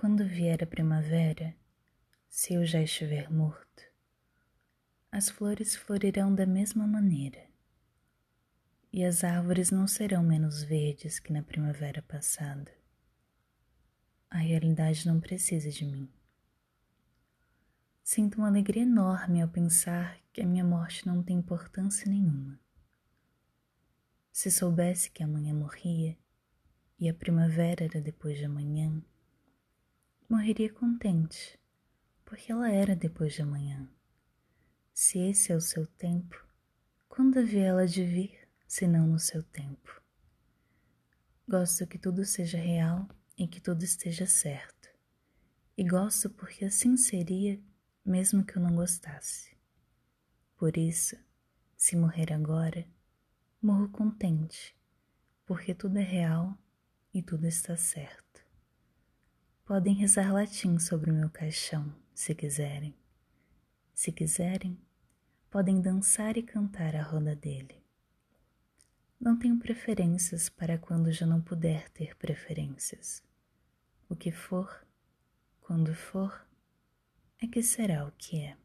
Quando vier a primavera, se eu já estiver morto, as flores florirão da mesma maneira, e as árvores não serão menos verdes que na primavera passada. A realidade não precisa de mim. Sinto uma alegria enorme ao pensar que a minha morte não tem importância nenhuma. Se soubesse que amanhã morria e a primavera era depois de amanhã, morreria contente, porque ela era depois de amanhã. Se esse é o seu tempo, quando havia ela de vir, se não no seu tempo? Gosto que tudo seja real e que tudo esteja certo. E gosto porque assim seria, mesmo que eu não gostasse. Por isso, se morrer agora, morro contente, porque tudo é real e tudo está certo. Podem rezar latim sobre o meu caixão, se quiserem. Se quiserem, podem dançar e cantar à roda dele. Não tenho preferências para quando já não puder ter preferências. O que for, quando for, é que será o que é.